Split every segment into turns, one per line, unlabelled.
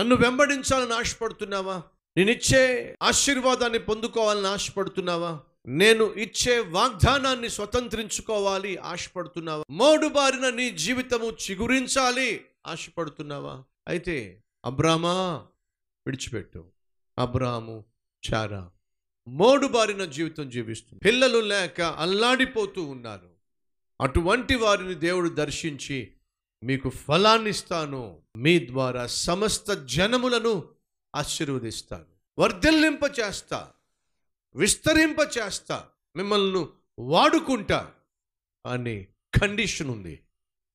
నన్ను వెంబడించాలని ఆశపడుతున్నావా? నేను ఇచ్చే ఆశీర్వాదాన్ని పొందుకోవాలని ఆశపడుతున్నావా? నేను ఇచ్చే వాగ్దానాన్ని స్వతంత్రించుకోవాలి ఆశపడుతున్నావా? మోడుబారిన నీ జీవితము చిగురించాలి ఆశపడుతున్నావా? అయితే అబ్రామా విడిచిపెట్టు. అబ్రాము చారా. మోడుబారిన జీవితం జీవిస్తుంది. పిల్లలు లేక అల్లాడిపోతూ ఉన్నారు. అటువంటి వారిని దేవుడు దర్శించి మీకు ఫలాన్ని ఇస్తాను మీ ద్వారా సమస్త జనములను ఆశీర్వదిస్తాను. వర్ధిల్లింప చేస్తా విస్తరింప చేస్తా మిమ్మల్ని వాడుకుంటా అని కండిషన్ ఉంది.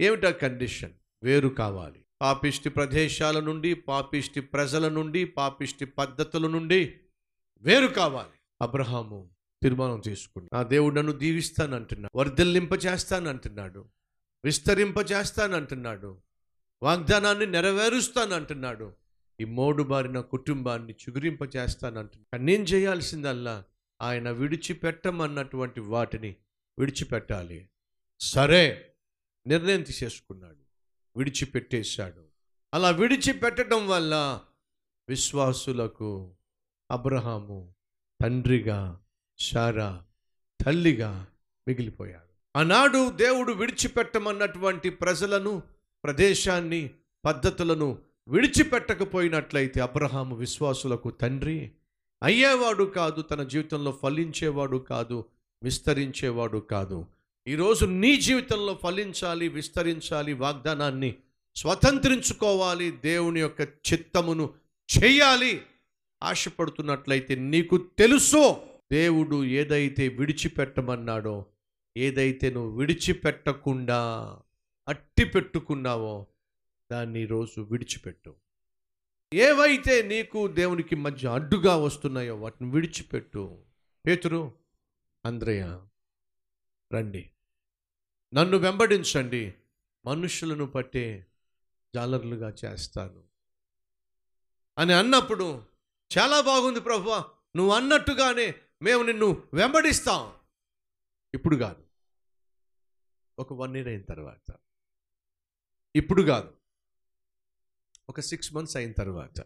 ఏమిటా కండిషన్? వేరు కావాలి. పాపిష్టి ప్రదేశాల నుండి పాపిష్టి ప్రజల నుండి పాపిష్టి పద్ధతుల నుండి వేరు కావాలి. అబ్రహాము తీర్మానం తీసుకుని ఆ దేవుడు నన్ను దీవిస్తానంటున్నాడు. వర్ధిల్లింప చేస్తానంటున్నాడు విస్తరింపజేస్తానంటున్నాడు. వాగ్దానాన్ని నెరవేరుస్తానంటున్నాడు. ఈ మోడు బారిన కుటుంబాన్ని చిగురింపజేస్తానంటున్నాడు. కానీ నేను చేయాల్సిందల్లా ఆయన విడిచిపెట్టమన్నటువంటి వాటిని విడిచిపెట్టాలి. సరే నిర్ణయం తీసేసుకున్నాడు. విడిచిపెట్టేశాడు. అలా విడిచిపెట్టడం వల్ల విశ్వాసులకు అబ్రహాము తండ్రిగా శారా తల్లిగా మిగిలిపోయాడు. ఆనాడు దేవుడు విడిచిపెట్టమన్నటువంటి ప్రజలను ప్రదేశాన్ని పద్ధతులను విడిచిపెట్టకపోయినట్లయితే అబ్రహాము విశ్వాసులకు తండ్రి అయ్యేవాడు కాదు తన జీవితంలో ఫలించేవాడు కాదు విస్తరించేవాడు కాదు. ఈరోజు నీ జీవితంలో ఫలించాలి విస్తరించాలి వాగ్దానాన్ని స్వతంత్రించుకోవాలి దేవుని యొక్క చిత్తమును చేయాలి ఆశపడుతున్నట్లయితే నీకు తెలుసో దేవుడు ఏదైతే విడిచిపెట్టమన్నాడో ఏదైతే నువ్వు విడిచిపెట్టకుండా అట్టి పెట్టుకున్నావో దాన్ని ఈరోజు విడిచిపెట్టు. ఏవైతే నీకు దేవునికి మధ్య అడ్డుగా వస్తున్నాయో వాటిని విడిచిపెట్టు. పేతురు అంద్రయ్య రండి. నన్ను వెంబడించండి. మనుషులను పట్టే జాలర్లుగా చేస్తాను. అని అన్నప్పుడు చాలా బాగుంది ప్రభు నువ్వు అన్నట్టుగానే మేము నిన్ను వెంబడిస్తాం. ఇప్పుడు కాదు. ఒక వన్ ఇయర్ అయిన తర్వాత. ఇప్పుడు కాదు. ఒక సిక్స్ మంత్స్ అయిన తర్వాత.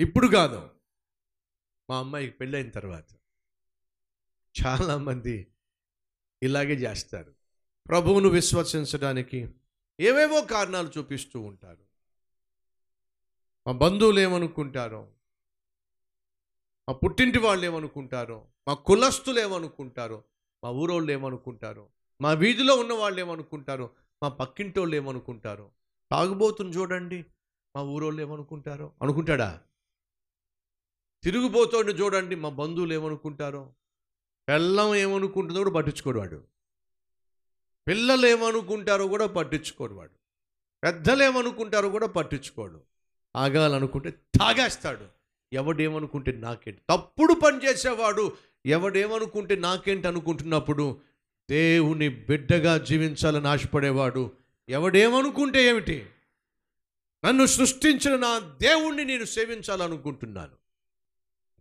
ఇప్పుడు కాదు. మా అమ్మాయికి పెళ్ళైన తర్వాత. చాలామంది ఇలాగే చేస్తారు. ప్రభువును విశ్వసించడానికి ఏవేవో కారణాలు చూపిస్తూ ఉంటారు. మా బంధువులు ఏమనుకుంటారో మా పుట్టింటి వాళ్ళు ఏమనుకుంటారో మా కులస్తులు ఏమనుకుంటారో మా ఊరోళ్ళు ఏమనుకుంటారో మా వీధిలో ఉన్న వాళ్ళు ఏమనుకుంటారు మా పక్కింటి వాళ్ళు ఏమనుకుంటారు తాగుబోతుని చూడండి మా ఊరోళ్ళు ఏమనుకుంటారో అనుకుంటాడా? తిరుగుబోతోని చూడండి మా బంధువులు ఏమనుకుంటారో పెళ్ళం ఏమనుకుంటుందో కూడా పట్టించుకోడు వాడు. పిల్లలు ఏమనుకుంటారో కూడా పట్టించుకోడు వాడు. పెద్దలు ఏమనుకుంటారో కూడా పట్టించుకోడు. ఆగాలనుకుంటే తాగేస్తాడు. ఎవడేమనుకుంటే నాకేంటి? తప్పుడు పని చేసేవాడు. ఎవడేమనుకుంటే నాకేంటి అనుకుంటున్నప్పుడు దేవుని బిడ్డగా జీవించాలని ఆశపడేవాడు. ఎవడేమనుకుంటే ఏమిటి? నన్ను సృష్టించిన నా దేవుణ్ణి నేను సేవించాలనుకుంటున్నాను.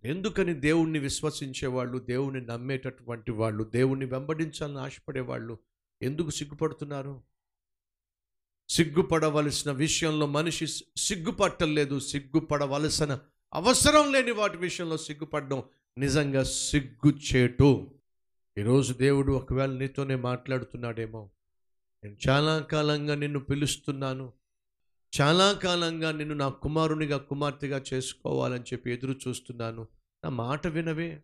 ఎందుకని దేవుణ్ణి విశ్వసించేవాళ్ళు దేవుణ్ణి నమ్మేటటువంటి వాళ్ళు దేవుణ్ణి వెంబడించాలని ఆశపడేవాళ్ళు ఎందుకు సిగ్గుపడుతున్నారు? సిగ్గుపడవలసిన విషయంలో మనిషి సిగ్గుపట్టలేదు సిగ్గుపడవలసిన అవసరం లేని వాటి విషయంలో సిగ్గుపడడం నిజంగా సిగ్గుచేటు. ఈరోజు దేవుడు ఒకవేళ నీతోనే మాట్లాడుతున్నాడేమో నేను చాలా కాలంగా నిన్ను పిలుస్తున్నాను చాలా కాలంగా నిన్ను నా కుమారునిగా కుమార్తెగా చేసుకోవాలని చెప్పి ఎదురు చూస్తున్నాను. నా మాట వినవే.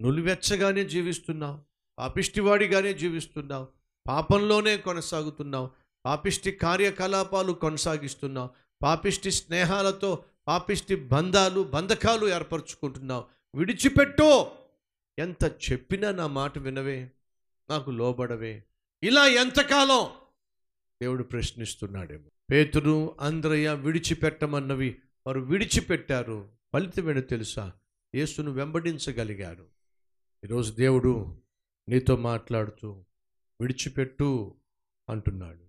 నులివెచ్చగానే జీవిస్తున్నావు. పాపిష్టివాడిగానే జీవిస్తున్నావు. పాపంలోనే కొనసాగుతున్నావు. పాపిష్టి కార్యకలాపాలు కొనసాగిస్తున్నావు. పాపిష్టి స్నేహాలతో పాపిష్టి బంధాలు బంధకాలు ఏర్పరచుకుంటున్నావు. విడిచిపెట్టో! ఎంత చెప్పినా నా మాట వినవే నాకు లోబడవే. ఇలా ఎంతకాలం? దేవుడు ప్రశ్నిస్తున్నాడేమో. పేతురు అంద్రయ్య విడిచిపెట్టమన్నవి వారు విడిచిపెట్టారు. ఫలితమేడు తెలుసా? యేసును వెంబడించగలిగారు. ఈరోజు దేవుడు నీతో మాట్లాడుతూ విడిచిపెట్టు అంటున్నాడు.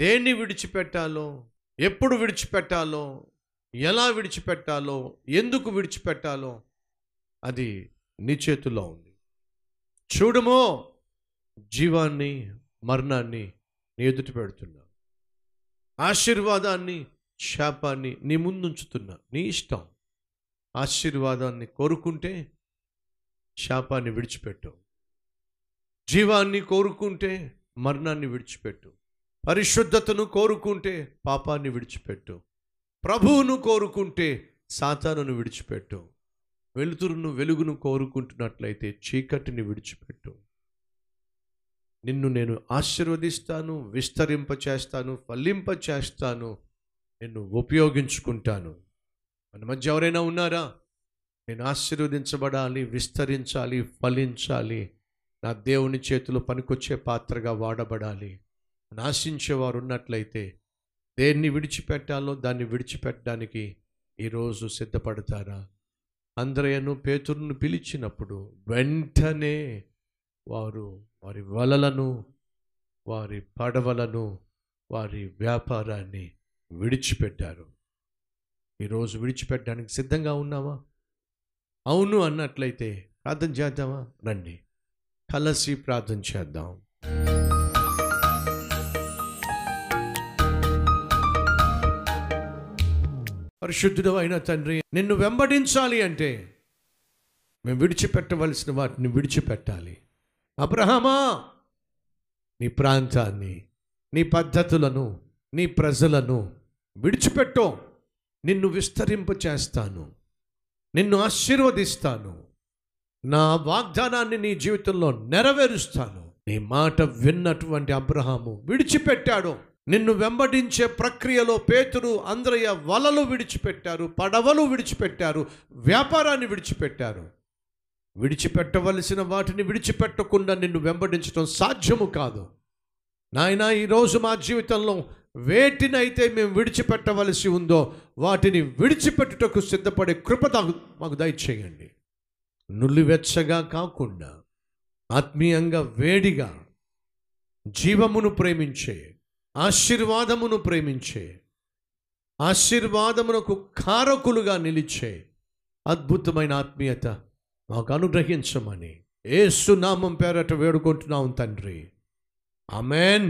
దేన్ని విడిచిపెట్టాలో? ఎప్పుడు విడిచిపెట్టాలో? ఎలా విడిచిపెట్టాలో? ఎందుకు విడిచిపెట్టాలో? అది నీ చేతుల్లో ఉంది. చూడమో జీవాన్ని మరణాన్ని నీ ఎదుటి పెడుతున్నా. ఆశీర్వాదాన్ని శాపాన్ని నీ ముందుంచుతున్నా. నీ ఇష్టం. ఆశీర్వాదాన్ని కోరుకుంటే శాపాన్ని విడిచిపెట్టు. జీవాన్ని కోరుకుంటే మరణాన్ని విడిచిపెట్టు. పరిశుద్ధతను కోరుకుంటే పాపాన్ని విడిచిపెట్టు. ప్రభువును కోరుకుంటే సాతానును విడిచిపెట్టు. వెలుతురును వెలుగును కోరుకుంటున్నట్లయితే చీకటిని విడిచిపెట్టు. నిన్ను నేను ఆశీర్వదిస్తాను విస్తరింప చేస్తాను ఫలింప చేస్తాను నిన్ను ఉపయోగించుకుంటాను. మన మధ్య ఎవరైనా ఉన్నారా? నేను ఆశీర్వదించబడాలి విస్తరించాలి ఫలించాలి. నా దేవుని చేతిలో పనికొచ్చే పాత్రగా వాడబడాలి. అని ఆశించేవారు ఉన్నట్లయితే దేన్ని విడిచిపెట్టాలో దాన్ని విడిచిపెట్టడానికి ఈరోజు సిద్ధపడతారా? అంద్రయను పేతురును పిలిచినప్పుడు వెంటనే వారు వారి వలలను వారి పడవలను వారి వ్యాపారాన్ని విడిచిపెట్టారు. ఈరోజు విడిచిపెట్టడానికి సిద్ధంగా ఉన్నావా? అవును అన్నట్లయితే ప్రార్థన చేద్దామా? రండి. కలసి ప్రార్థన చేద్దాం. పరిశుద్ధుడు అయిన తండ్రి నిన్ను వెంబడించాలి అంటే మేము విడిచిపెట్టవలసిన వాటిని విడిచిపెట్టాలి. అబ్రహమా నీ ప్రాంతాన్ని నీ పద్ధతులను నీ ప్రజలను విడిచిపెట్టో. నిన్ను విస్తరింప చేస్తాను నిన్ను ఆశీర్వదిస్తాను నా వాగ్దానాన్ని నీ జీవితంలో నెరవేరుస్తాను. నీ మాట విన్నటువంటి అబ్రహాము విడిచిపెట్టాడు. నిన్ను వెంబడించే ప్రక్రియలో పేతురు అంద్రయ్య వలలు విడిచిపెట్టారు పడవలు విడిచిపెట్టారు వ్యాపారాన్ని విడిచిపెట్టారు. విడిచిపెట్టవలసిన వాటిని విడిచిపెట్టకుండా నిన్ను వెంబడించడం సాధ్యము కాదు. నాయన ఈరోజు మా జీవితంలో వేటినైతే మేము విడిచిపెట్టవలసి ఉందో వాటిని విడిచిపెట్టుటకు సిద్ధపడే కృప మాకు దయచేయండి. నులివెచ్చగా కాకుండా ఆత్మీయంగా వేడిగా జీవమును ప్రేమించే ఆశీర్వాదమును ప్రేమించే ఆశీర్వాదమునకు కారకులుగా నిలిచే అద్భుతమైన ఆత్మీయత మాకు అనుగ్రహించమని ఏసునామం పేరట వేడుకుంటున్నాం తండ్రి. అమెన్